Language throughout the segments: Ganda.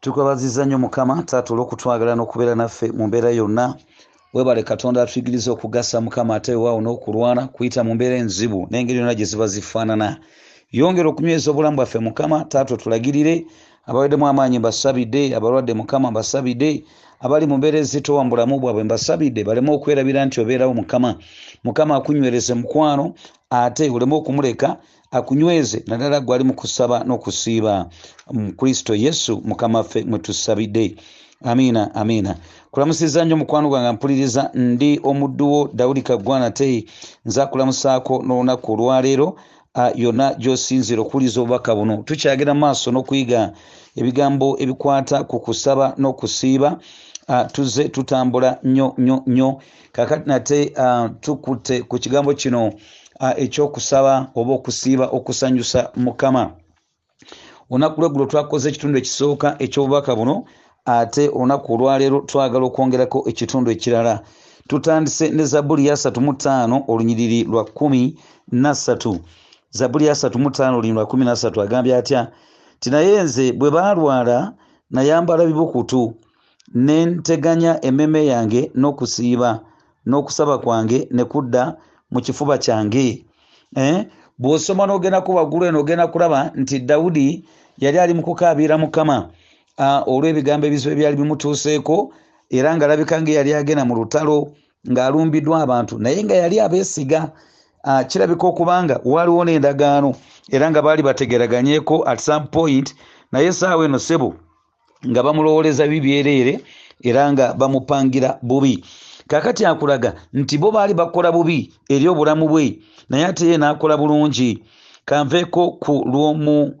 tukwebaziza nnyo mukama taata olw'okutwagala n'okubeera naffe mu mbeera yonna. Webale katonda atuyigiriza okugasa mukama ate waawo n'okulwana kuyita mu mbeera enzibu n'engeri yonna gye ziba zifaanana. Yongera okunyweza obulamu bwaffe mukama taata otulagirire abaweddemu amaanyi mbasabidde abalwadde mukama mbasabidde. Abali mu mbeera ezitowa mu bulamu bwabwe mbasabidde. Baleme okwerabira nti obeerawo mukama. Mukama akunywereze mukwano ate oleme okumuleka akunyweze naddala gwali mu kusaba n'okusiiba. Mu kristo yesu mukama ffe mwetusabidde amiina amiina. Kulamusiza nnyo mukwano gwange mpuliriza ndi omudduwo dawudi kaggwana te nza kulamusaako n'olunaku olwaleero yonna gy'osinzira okuwuliza obubaka buno. Tukyagera mu maaso n'okuyiga ebigambo ebikwata ku kusaba n'okusiiba. Tuze tutambula nnyo nnyo nnyo. Kakati nate tukutte ku kigambo kino ekyokusaba oba okusiiba okusanyusa mukama. Olunaku lweggulo twakoze ekitundu ekisooka ekyobubaka buno ate olunaku olwaleero twagala okwongerako ekitundu ekirala. Tutandise ne zabuli ya 35 olunyiriri lwa 13 zabuli ya 35 olunyiriri lwa 13 agambye atya? Tinaye nze bwe baalwala nayambala bibukutu ne nteganya emmeme yange n'okusiiba n'okusaba kwange ne kudda mu kifuba kyange eh? bw'osoma n'ogendako waggulu eno ogenda kulaba nti dawudi yali ali mu kukaabira mukama. Uh, olw'ebigambo ebizibu ebyali bimutuuseeko era ngaalabika nga yali agenda mu lutalo ng'alumbiddwa abantu. Naye nga yali abeesiga uh, kirabika okubanga waliwo n'endagaano era nga baali bategeraganyeeko at some point. Naye saawa eno sebo nga bamulowoleza bibyereere era nga bamupangira bubi kakati akulaga nti bo baali bakola bubi eri obulamu bwe naye ate ye n'akola bulungi. Kanveeko ku lwomu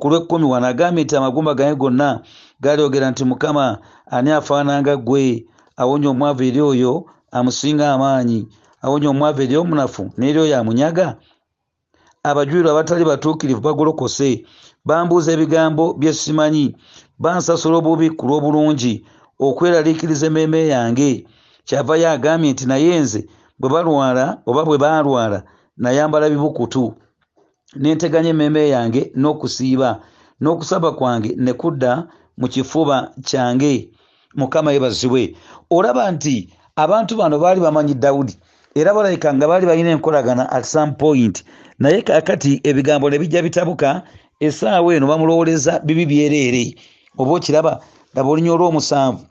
ku lwekkumi wano agambye nti amagumba gange gonna galyogera nti mukama ani afaananga ggwe? Awonya omwavu eri oyo amusinga amaanyi. Awonya omwavu eri omunafu n'eri oyo amunyaga? Abajulirwa abatali batuukirivu bagolokose. Bambuuza ebigambo bye simanyi. Bansasula obubi ku lw'obulungi okweraliikiriza emmeeme yange kyava ye agambye nti naye nze bwe balwala oba bwe baalwala nayambala bibukutu. Nenteganya emmeeme yange n'okusiiba n'okusaba kwange ne kudda mu kifuba kyange. Mukama yebazibwe olaba nti abantu bano baali bamanyi dawudi era balabika nga baali balina enkolagana at some point. Naye kakati ebigambo ne bijja bitabuka essaawa eno bamulowoleza bibi byereere. Oba okiraba laba olunya olw'omusanvu.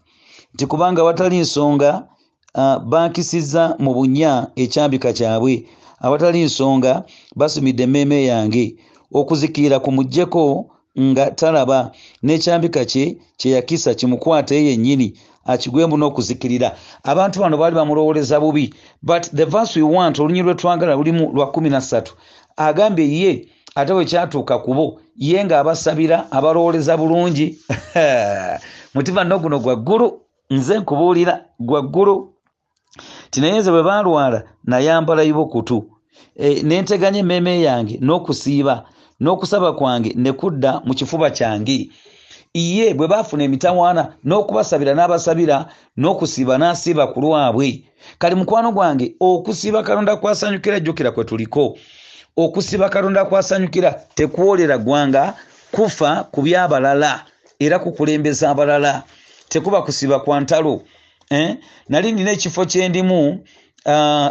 Nti kubanga watali nsonga uh, bankisiza mu bunya ekyambika kyabwe. Awatali nsonga basumidde emmeeme yange okuzikirira kumugjeko nga talaba. N'ekyambika kye kyeyakisa kimukwate yennyini akigwembu n'okuzikirira. Abantu bano baali bamulowoleza bubi but the verse we want olunyi lwe twagala lulimu lwa kumi na ssatu. Agambye ye ate bwe kyatuuka kubo ye ng'abasabira abalowoleza bulungi. Mutima nno guno gwaggulu nze nkubuulira gwaggulu tinaye nze bwe baalwala nayambala ibukutu. E, nenteganya emmeeme yange n'okusiiba n'okusaba kwange ne kudda mu kifuba kyange. Ye bwe baafuna emitawaana n'okubasabira n'abasabira n'okusiiba n'asiiba ku lwabwe. Kali mukwano gwange okusiiba kalonda kwasanyukira jjukira kwe tuliko. Okusiba katonda kwasanyukira tekwolera gwanga kufa ku byabalala era kukulembeza abalala. Tekuba kusiba kwa ntalo? Nali nina ekifo kyendimu uh,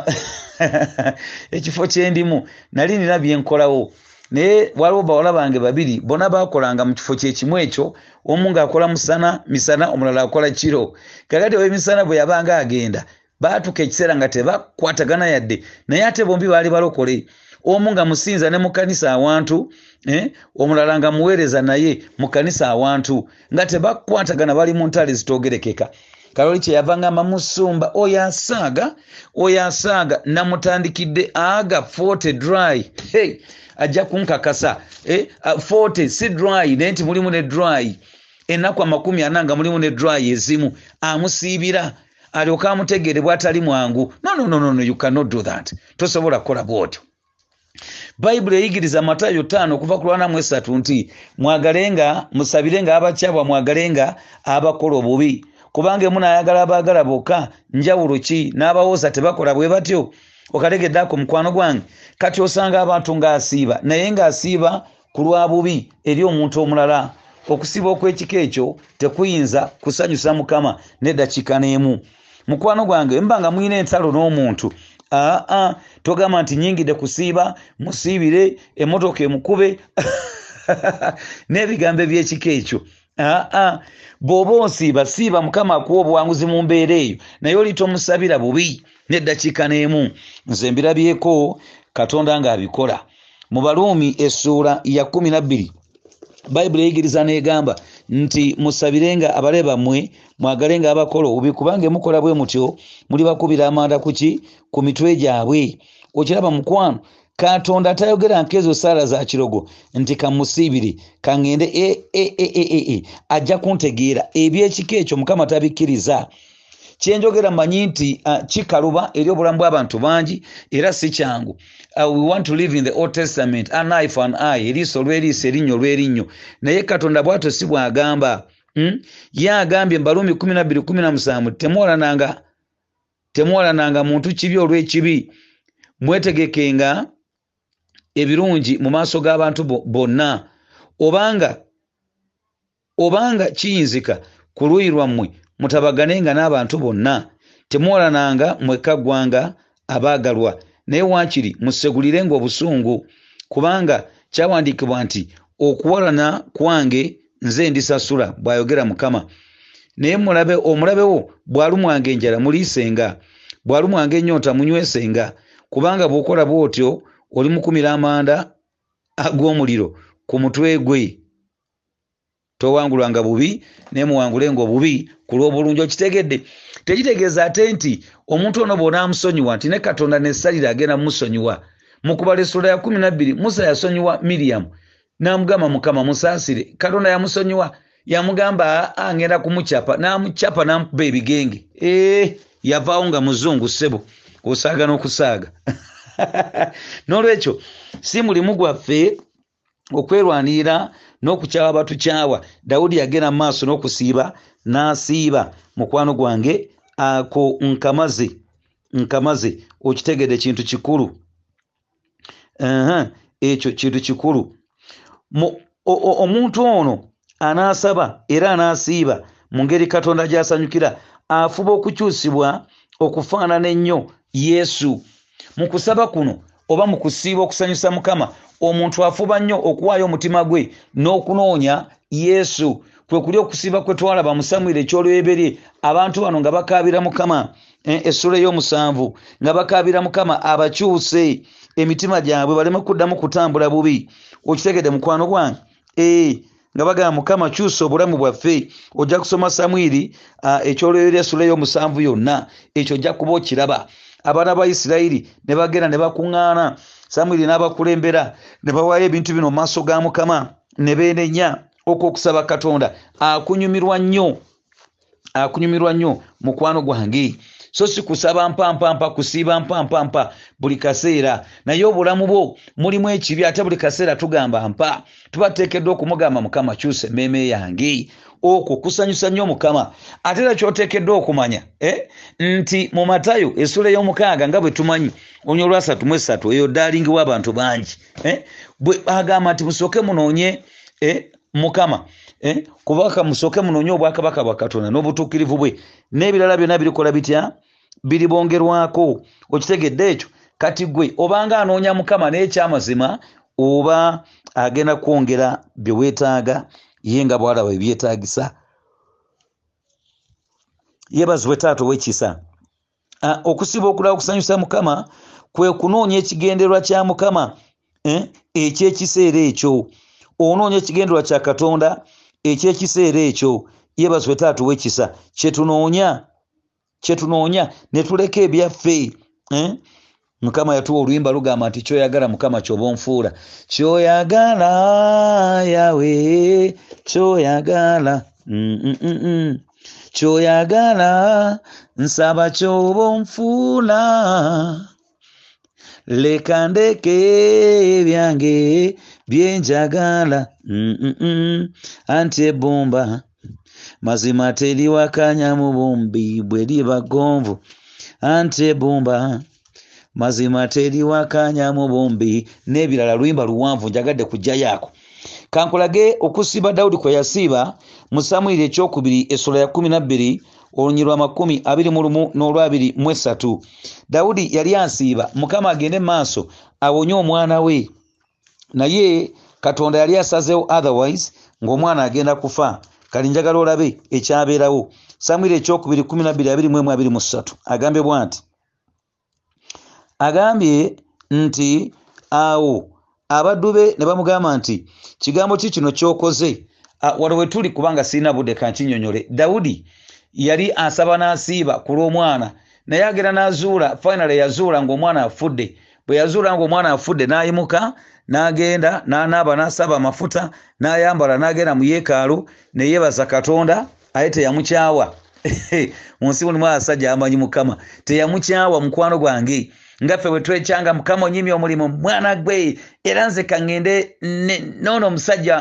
ekifo kyendimu nali nina byenkolawo naye waliwo bawala bange babiri bonna bakolanga mu kifo kyekimu ekyo omu ngaakola musana misana omulala akola kiro. Kakati owemisana bwe yabanga agenda baatuka ekiseera nga tebakwatagana yadde naye ate bombi baali balokole. Omu nga musinza ne mukanisa awantu eh? omulala nga muweereza naye mukanisa awantu nga tebakwatagana bali mu ntale zitogerekeka kaloli kyeyava ngamba musumba oyo asaaga oyo asaaga namutandikidde aga forte dry. Hey, ajja kunkakasa. Eh? forte si dry naye nti mulimu ne dry. Ennaku amakumi ana nga mulimu ne dry ezimu. Amusiibira alyoka amutegeere bwatali mwangu. No, no, no, no, no, you cannot do that. Tosobola kukola bwotyo. Bayibuli eyigiriza matayo ttaano okuva ku lwanamu esatu nti mwagalenga musabirenga abakyabwa mwagalenga abakola obubi kubanga emu naayagala abaagala bokka njawulo ki? N'abawooza tebakola bwe batyo? Okategedde ako mukwano gwange. Kati osanga abantu ng'asiiba naye ng'asiiba ku lwa bubi eri omuntu omulala. Okusiba okw'ekika ekyo tekuyinza kusanyusa mukama neddakiika n'emu. Mukwano gwange mba nga mulina entalo n'omuntu. Aa togamba nti nyingidde kusiiba musiibire emotoka emukube n'ebigambo ebyekika ekyo aa bw'oba osiiba siiba mukama akuwa obuwanguzi mu mbeera eyo naye oli tomusabira bubi neddakiika n'emu. Nze mbirabyeko katonda ng'abikola. Mu baluumi essuula ya kumi nabbiri bayibuli eyigiriza n'egamba nti musabirenga abale bammwe mwagalenga abakola obubi kubanga emukola bwe mutyo muli bakubira amanda kuki ku mitwe gyabwe. Okiraba mukwano katonda tayogera nkezo saala za kirogo nti kamusiibire kaŋŋende e, e, e, ajja kuntegeera. Ebyekika ekyo mukama tabikkiriza. Kyenjogera mmanyi nti kikaluba eri obulamu bw'abantu bangi era si kyangu. We want to live in the old testament an eye for an eye eriiso lweriiso erinnyo lwerinnyo naye katonda bwato si bwagamba hmm? ye agambye mbalumi 12 temwolananga temwolananga muntu kibi olw'ekibi. Mwetegekenga ebirungi mu maaso g'abantu bonna. Obanga obanga kiyinzika ku luuyi lwammwe mutabaganenga n'abantu bonna temwolananga mwekka ggwanga abaagalwa. Naye waakiri musegulirenga obusungu kubanga kyawandiikibwa nti okuwalana kwange nze ndisasula bw'ayogera mukama. Naye mulabe omulabe wo bw'alumwanga enjala muliisenga bw'alumwanga ennyonta munywesenge kubanga bw'okola bw'otyo oli mukumira amanda ag'omuliro ku mutwe gwe towangulwanga bubi naye muwangulenga obubi ku lw'obulungi okitegedde. Tekitegeeza ate nti omuntu ono bw'onaamusonyiwa nti ne katonda nessalira agenda mumusonyiwa mu kubala essula ya kumi nabbiri musa yasonyiwa miriyamu n'amugamba mukama musaasire. Katonda yamusonyiwa yamugamba angenda kumucapa. N'amucapa n'amukuba ebigenge. Ee yavaawo nga muzungu ssebo osaaga n'okusaaga n'olwekyo si mulimu gwaffe okwerwanirira n'okukyawa batukyawa dawudi yagenda mu maaso n'okusiiba n'asiiba. Mukwano gwange ako nkamaze nkamaze okitegedde kintu kikulu. Ekyo kintu kikulu. Omuntu ono anaasaba era anaasiiba mu ngeri katonda gy'asanyukira afuba okukyusibwa okufaanana ennyo yesu mu kusaba kuno oba mu kusiiba okusanyusa mukama omuntu afuba nnyo okuwaayo omutima gwe n'okunoonya yesu. Kwe kuli okusiiba kwe twalaba mu samwiri ekyolweberye abantu bano nga bakaabira mukama essula ey'omusanvu nga bakaabira mukama abakyuse emitima gyabwe baleme kuddamu kutambula bubi. Okitegedde mukwano gwange? Ee nga bagamba mukama kyusa obulamu bwaffe ojja kusoma samwiri ekyolweberye essula ey'omusanvu yonna ekyo ojja kuba okiraba abaana ba isirayiri ne bagenda ne bakuŋŋaana. Samwiri n'abakulembera ne bawaayo ebintu bino mu maaso ga mukama ne beenenya okwokusaba katonda. Akunyumirwa nnyo akunyumirwa nnyo mukwano gwange. So si kusaba mpampampa kusiiba mpampampa buli kaseera. Naye obulamu bwo mulimu ekibi ate buli kaseera tugamba mpa. Tuba tuteekeddwa okumugamba mukama kyusa emmeeme yange okwo kusanyusa nnyo mukama ate era kyoteekeddwa okumanya eh? nti mu matayo essula ey'omukaaga nga bwe tumanyi onya olwasatu mu esatu eyo daalingiwa abantu bangi eh? bwe agamba nti musooke munoonye eh? mukama kubaka musooke munoonye obwakabaka bwa katonda n'obutuukirivu bwe n'ebirala byonna birikola bitya biribongerwako okitegedde ekyo kati gwe obanga anoonya mukama n'ekyamazima oba agenda kwongera bye weetaaga ye nga bwalaba ebyetaagisa yebazibwe taata owekisa okusiba okulaba okusanyusa mukama kwe kunoonya ekigendererwa kya mukama eh? ekyekiseera ekyo onoonya ekigendererwa kya katonda ekyekiseera ekyo yebazibwe taata owekisa kyetunoonya kyetunoonya netuleka ebyaffe eh? Mukama yatuwa oluyimba lugamba nti kyoyagala mukama kyoba onfuula. Kyoyagala yawe. Kyoyagala mm -mm -mm. kyoyagala nsaba kyoba onfuula. Leka ndeke ebyange byenjagala anti ebbumba mazima teriwakanya mu bumbi bwe liba gonvu. Anti ebbumba mazima teriwakanya mu bumbi n'ebirala luyimba luwanvu njagadde kujjayo ako. Kankulage okusiiba dawudi kwe yasiiba mu samwiri ekyokubiri essula ya kumi nabbiri olunyi lwa makumi abiri mu lumu n'olwabiri mu esatu. Dawudi yali asiiba mukama agende maaso awonye omwana we. Naye katonda yali asazeewo otherwise ng'omwana agenda kufa. Kali njagala olabe ekyabeerawo. Samwiri ekyokubiri kumi nabbiri abiri mu emu abiri mu ssatu agambye bwa nti agambye nti awo abaddu be ne bamugamba nti kigambo ki kino kyokoze? Wano we tuli kubanga sirina budde kankinyonyole dawudi yali asaba n'asiiba ku lw'omwana naye agenda n'azuula finale yazuula ng'omwana afudde. Bwe yazuula ng'omwana afudde n'ayimuka n'agenda n'anaaba n'asaba amafuta n'ayambala n'agenda mu yeekaalu neyeebaza katonda aye teyamukyawa. Mu nsi mulimu abasajja amanyi mukama. Teyamukyawa mukwano gwange ngaffe bwe twekyanga mukama onyimya omulimu mwana gwe era nze kaŋŋende noono omusajja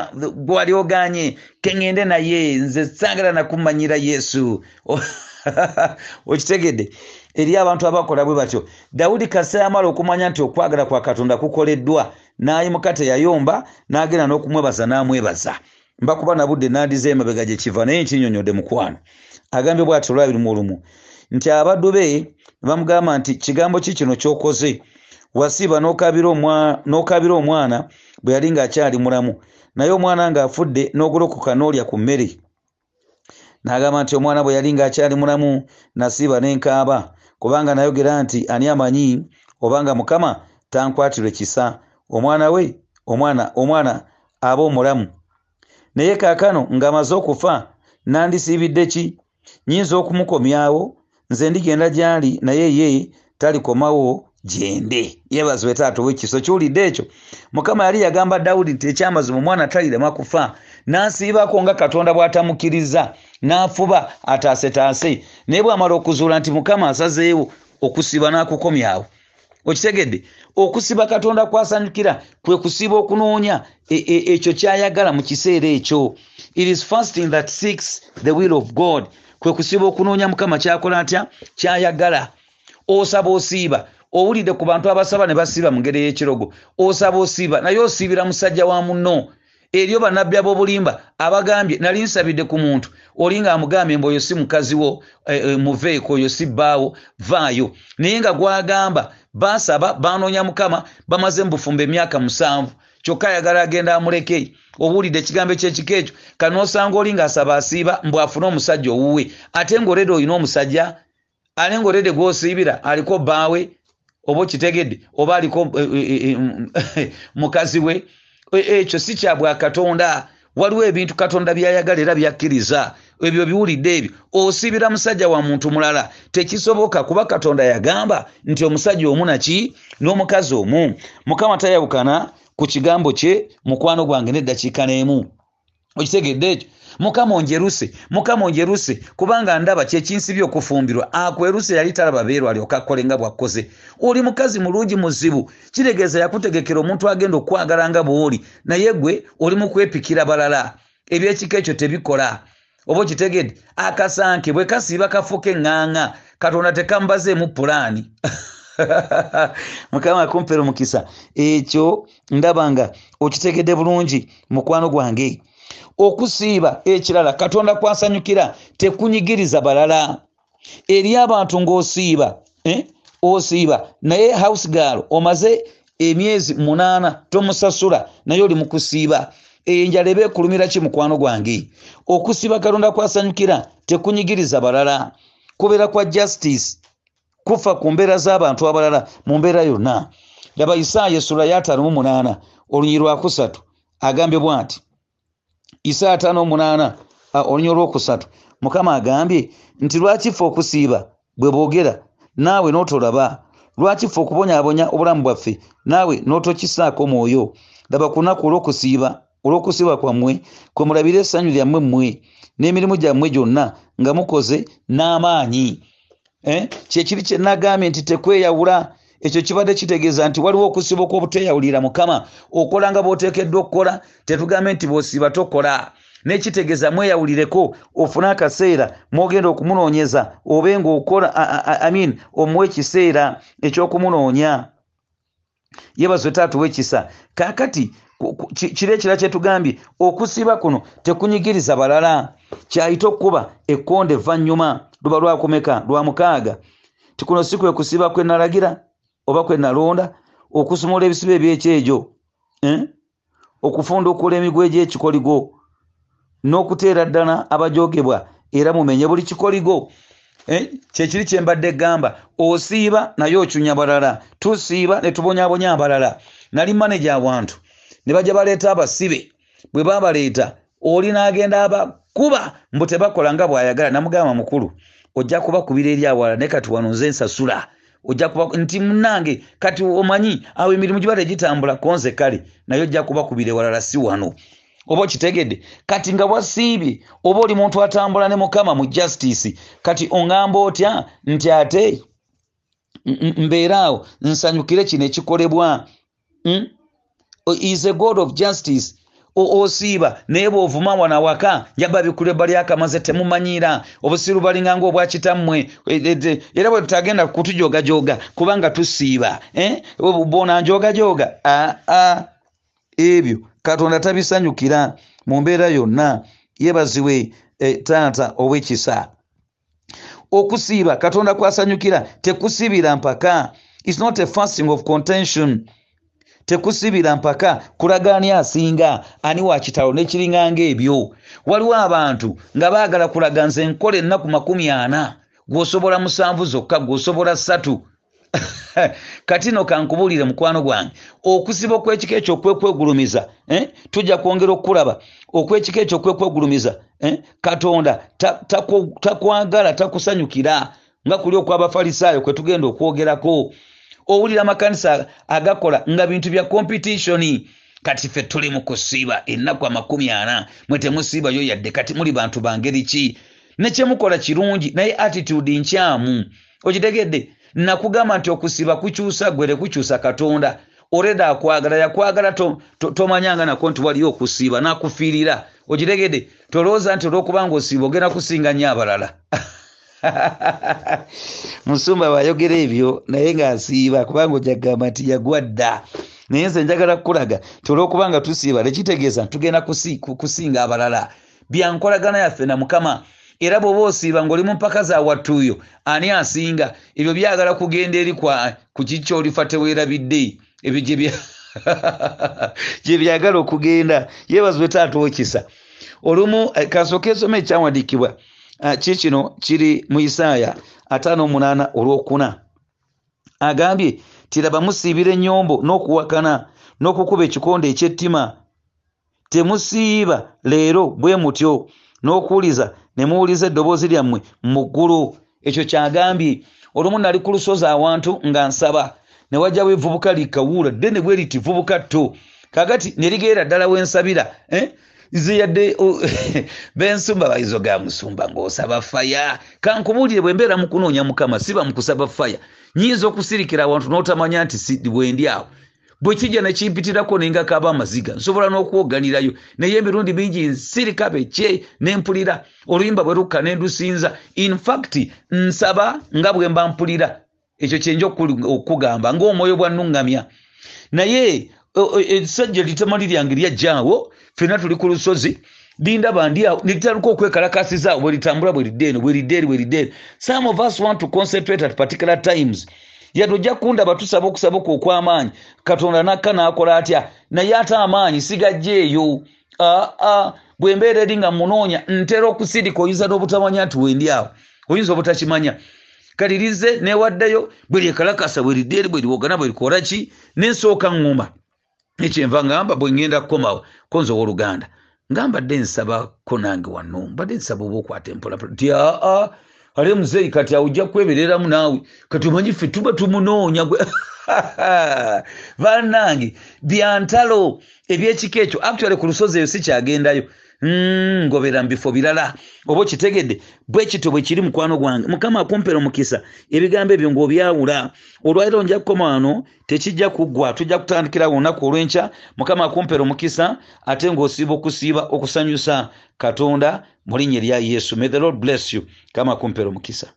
gwali oganye keŋŋende naye nze sangala nakumanyira yesu. Okitegedde? Eri abantu abakola bwe batyo. Dawudi kasa yamala okumanya nti okwagala kwa katonda kukoleddwa n'ayimuka teyayomba n'agenda n'okumwebaza n'amwebaza. Mbakuba nabudde nandiza emabega gye kiva naye nkinyonyodde mukwano agambye bwati olwabiri mu olumu. Nti abaddu be bamugamba nti kigambo ki kino kyokoze? Wasiiba n'okabira omwana bwe yali ng'akyali mulamu. Naye omwana ng'afudde n'ogolokoka n'olya ku mmere. N'agamba nti omwana bwe yali ng'akyali mulamu nasiiba n'enkaaba kubanga nayogera nti ani amanyi obanga mukama tankwatirwe kisa omwana we omwana omwana aba omulamu naye kaakano ng'amaze okufa nandisiibidde ki? Nyinza okumukomyawo nze ndigenda gy'ali naye ye talikomawo gyende. Yeebazibwe taata ow'ekiso kiwulidde ekyo? Mukama yali yagamba dawudi nti ekyamazima omwana talirema kufa. N'asiibako nga katonda bw'atamukkiriza n'afuba ataasetaase. Naye bw'amala okuzuula nti mukama asazeewo okusiba n'akukomyawo okitegedde? Okusiba katonda kwasanyukira kwe kusiba okunoonya ekyo kyayagala mu kiseera ekyo. It is fasting that seeks the will of god kwe kusiba okunoonya mukama kyakola atya kyayagala. Osaba osiiba. Owulidde ku bantu abasaba ne basiiba mu ngeri y'ekirogo. Osaba osiiba. Naye osiibira musajja wa munno. Eryo bannabbi ab'obulimba abagambye nali nsabidde ku muntu. Oli nga amugambye mbu oyo si mukazi wo e, e, muveeko oyo si bbaawo vaayo. Naye nga gwagamba basaba banoonya mukama bamaze mu bufumba emyaka musanvu kyokka ayagala agenda amuleke obuwulidde ekigambo ekyekiko ekyo kanoosanga oli ngaasaba asiiba mbw afune omusajja owuwe. Ate ngaolede olina omusajja ale ngaolede gwosiibira aliko bbaawe oba okitegedde oba aliko mukazi we. Ekyo si kya bwa katonda. Waliwo ebintu katonda byayagala era byakkiriza. Ebyo biwulidde ebyo. Osiibira musajja wa muntu mulala. Tekisoboka kuba katonda yagamba nti omusajja omu naki n'omukazi omu. Mukama tayawukana ku kigambo kye mukwano gwange neddakiika n'emu. Okitegedde ekyo? Mukama onjeruse mukama onjeruse kubanga ndaba kyekinsibye okufumbirwa. Akweruse yali talaba beerwa alyoka akole nga bwakkoze. Oli mukazi mulungi muzibu kiregeeza yakutegekera omuntu agenda okwagala nga bw'oli. Naye gwe oli mu kwepikira balala. Ebyekiko ekyo tebikola. Oba okitegedde? Akasanke bwe kasiiba kafuuka eŋŋaŋa katonda tekamubazeemu pulaani mukama akumpera omukisa. Ekyo ndaba nga okitegedde bulungi mukwano gwange. Okusiiba ekirala katonda kwasanyukira tekunyigiriza balala. Eri abantu ng'osiiba eh? osiiba. Naye house girl omaze emyezi munaana tomusasula naye oli mukusiiba enjala eba ekulumira ki mukwano gwange? Okusiiba katonda kwasanyukira tekunyigiriza balala. Kubeera kwa justice kufa ku mbeera z'abantu abalala mu mbeera yonna. Laba isaaya essula y'ataano mu munaana olunyi lwakusatu. Agambye bwa nti isaaya ataano munaana olunyi olwokusatu. Mukama agambye nti lwakifa okusiiba bwe boogera? Naawe n'otolaba. Lwakifa okubonyaabonya obulamu bwaffe? Naawe n'otokisaako mwoyo. Laba ku lunaku olw'okusiiba olw'okusiiba kwammwe kwe mulabira essanyu lyammwe mmwe n'emirimu gyammwe gyonna nga mukoze n'amaanyi eh? kyekiri kyenagambye nti tekweyawula ekyo kibadde kitegeeza nti waliwo okusiba okw'obuteyawulira mukama. Okola nga bw'oteekeddwa okukola tetugambe nti bw'osiiba tokola. Nekitegeeza mweyawulireko ofune akaseera mwogenda okumunoonyeza obe ngaokola amin omuwa ekiseera ekyokumunoonya yebazwe taatuwa ekisa. Kakati kiri ekira kyetugambye okusiba kuno tekunyigiriza balala. Kyayita okuba ekkonde evvannyuma luba lwakumeka lwa mukaaga. Ti kuno si kwe kusiba kwe nalagira oba kwe nalonda okusumula ebisibo ebyekyejo eh? okufundukula emigwa egy'ekikoligo n'okuteera ddala abajogebwa era mumenye buli kikoligo Eh, kyekiri kyembadde gamba osiiba naye ocunya balala tusiiba ne tubonyabonya abalala nali maneja awantu ne bajja baleeta abasibe bwe babaleeta oli n'agenda abakuba mbu tebakola nga bw'ayagala namugamba mukulu ojja kubakubira eri awala naye kati wano nze nsasula. Ojja kuba nti munange kati omanyi awo emirimu giba tegitambula konze kale naye ojja kubakubira ewalala si wano. Oba okitegedde kati nga wasiibye oba oli muntu atambula ne mukama mu justice kati oŋŋamba otya nti ate mbeeraawo nsanyukire kino ekikolebwa is a god of justice. Osiiba naye bw'ovuma wano awaka yaba bikulu ebbali akamaze temumanyiira obusiru balinga ngaobwakitammwe E- e- e- era bwe tutagenda kutujogajoga kubanga tusiiba eh? bona njogajoga Ah, ah. ebyo. Katonda tabisanyukira mu mbeera yonna yebaziwe taata ow'ekisa. Okusiiba katonda kwasanyukira tekusibira mpaka. Its not a fasting of contention tekusibira mpaka kulagaani asinga ani wa kitalo nekiringa ngaebyo waliwo abantu nga baagala kulaga nze nkola ennaku makumi ana gwosobola musanvu zokka gwosobola ssatu kati no kankubuulire mukwano gwange okusiba okwekika ekyo okwekwegulumiza eh? tujja kwongera okulaba okwekika ekyo okwekwegulumiza eh? katonda takwagala takusanyukira nga kuli okwabafalisaayo kwe tugenda okwogerako owulira amakanisa agakola nga bintu bya kompetitioni kati ffe tuli mu kusiiba ennaku amakumi ana mwe temusiibayo yadde kati muli bantu bangeri ki? Nekyemukola kirungi naye attitude nkyamu. Okitegedde nakugamba nti okusiiba kukyusa gwere kukyusa katonda. Oreda akwagala yakwagala to- to- tomanyanga nako nti waliyo okusiiba nakufiirira. Okitegedde tolowooza nti olwokubanga osiiba ogenda kusinga nnyo abalala musumba bayogera ebyo naye ng'asiiba kubanga ojagamba nti yagwa dda naye nze njagala kukulaga ti olwokubanga tusiiba tekitegeeza nti tugenda kusi- ku- kusinga abalala. Byankolagana yaffe na mukama. Era bw'oba osiiba ng'oli mu mpaka za wattuuyo ani asinga? Ebyo byagala kugenda eri ku kiki olifa teweerabidde ebyo gye bya- gye byagala okugenda. Yeebazibwe taata okisa olumu eh, kasooka ensoma ekyawandiikibwa ah, kiikino kiri mu isaaya ataano omunaana olwokuna? Agambye tiraba musiibira ennyombo n'okuwakana n'okukuba ekikonde ekyettima. Temusiiba leero bwe mutyo n'okuwuliza ne muwuliza eddoboozi lyammwe mu ggulu. Ekyo kyagambye olumu nali ku lusozi awantu nga nsaba ne wajjawo evubuka likawuula ddene bwe liti vubuka tto kakati ne ligeera ddala wensabira eh? Nze yadde bensumba bayizo ga musumba ng'osaba faya kankubuulire bwe mbeera mu kunoonya mukama siba mu kusaba faya nyinza okusirikira awantu n'otamanya nti bwendi awo. Bwe kijja nekimpitirako nengakaba amaziga nsobola n'okwoganirayo. Naye emirundi mingi nsirika bekye nempulira oluyimba bwe lukka nendusinza in fact nsaba nga bwe mba mpulira ekyo kyenja okugamba ng'omwoyo bwa nuŋŋamya naye essajja litama liryange lyajjaawo fenna tuli ku lusozi lindaba ndi awo nelitandika okwekalakasiza awo bwe litambula bwe lidde eno bwe lidde eri bwe lidde eri some of us want to concentrate at particular times. Yadde ojja kundaba tusaba okusaba okwo okw'amaanyi katonda nakka n'akola atya? Naye ate amaanyi sigajjeeyo aa bwe mbeera eri nga munoonya ntera okusirika oyinza n'obutamanya nti wendi awo. Oyinza obutakimanya. Kalirize newaddayo bwe lyekalakasa bwe lidde eri bwe liwogana bwe likola ki? Nensooka ŋŋuma ekyenva ngamba bwe ŋŋenda kukomawo konza ow'oluganda nga mbadde nsabako nange wano mbadde nsaba oba okwata empolapula ti aa ale muzeeyi kati awo ojja kwebereramu naawe kati omanyi ffe tuba tumunoonya gwe bannange byantalo ebyekika ekyo actually ku lusozi eyo sikyagendayo ngobera mu bifo birala. Oba okitegedde bwe kito bwe kiri mukwano gwange. Mukama akumpera omukisa. Ebigambo ebyo ng'obyawula. Olwaliro nja kukoma wano tekijja kuggwa tujja kutandikira olunaku olw'enkya. Mukama akumpera omukisa ate ng'osiiba okusiiba okusanyusa katonda mu linnya erya yesu. May the lord bless you. Kama akumpera omukisa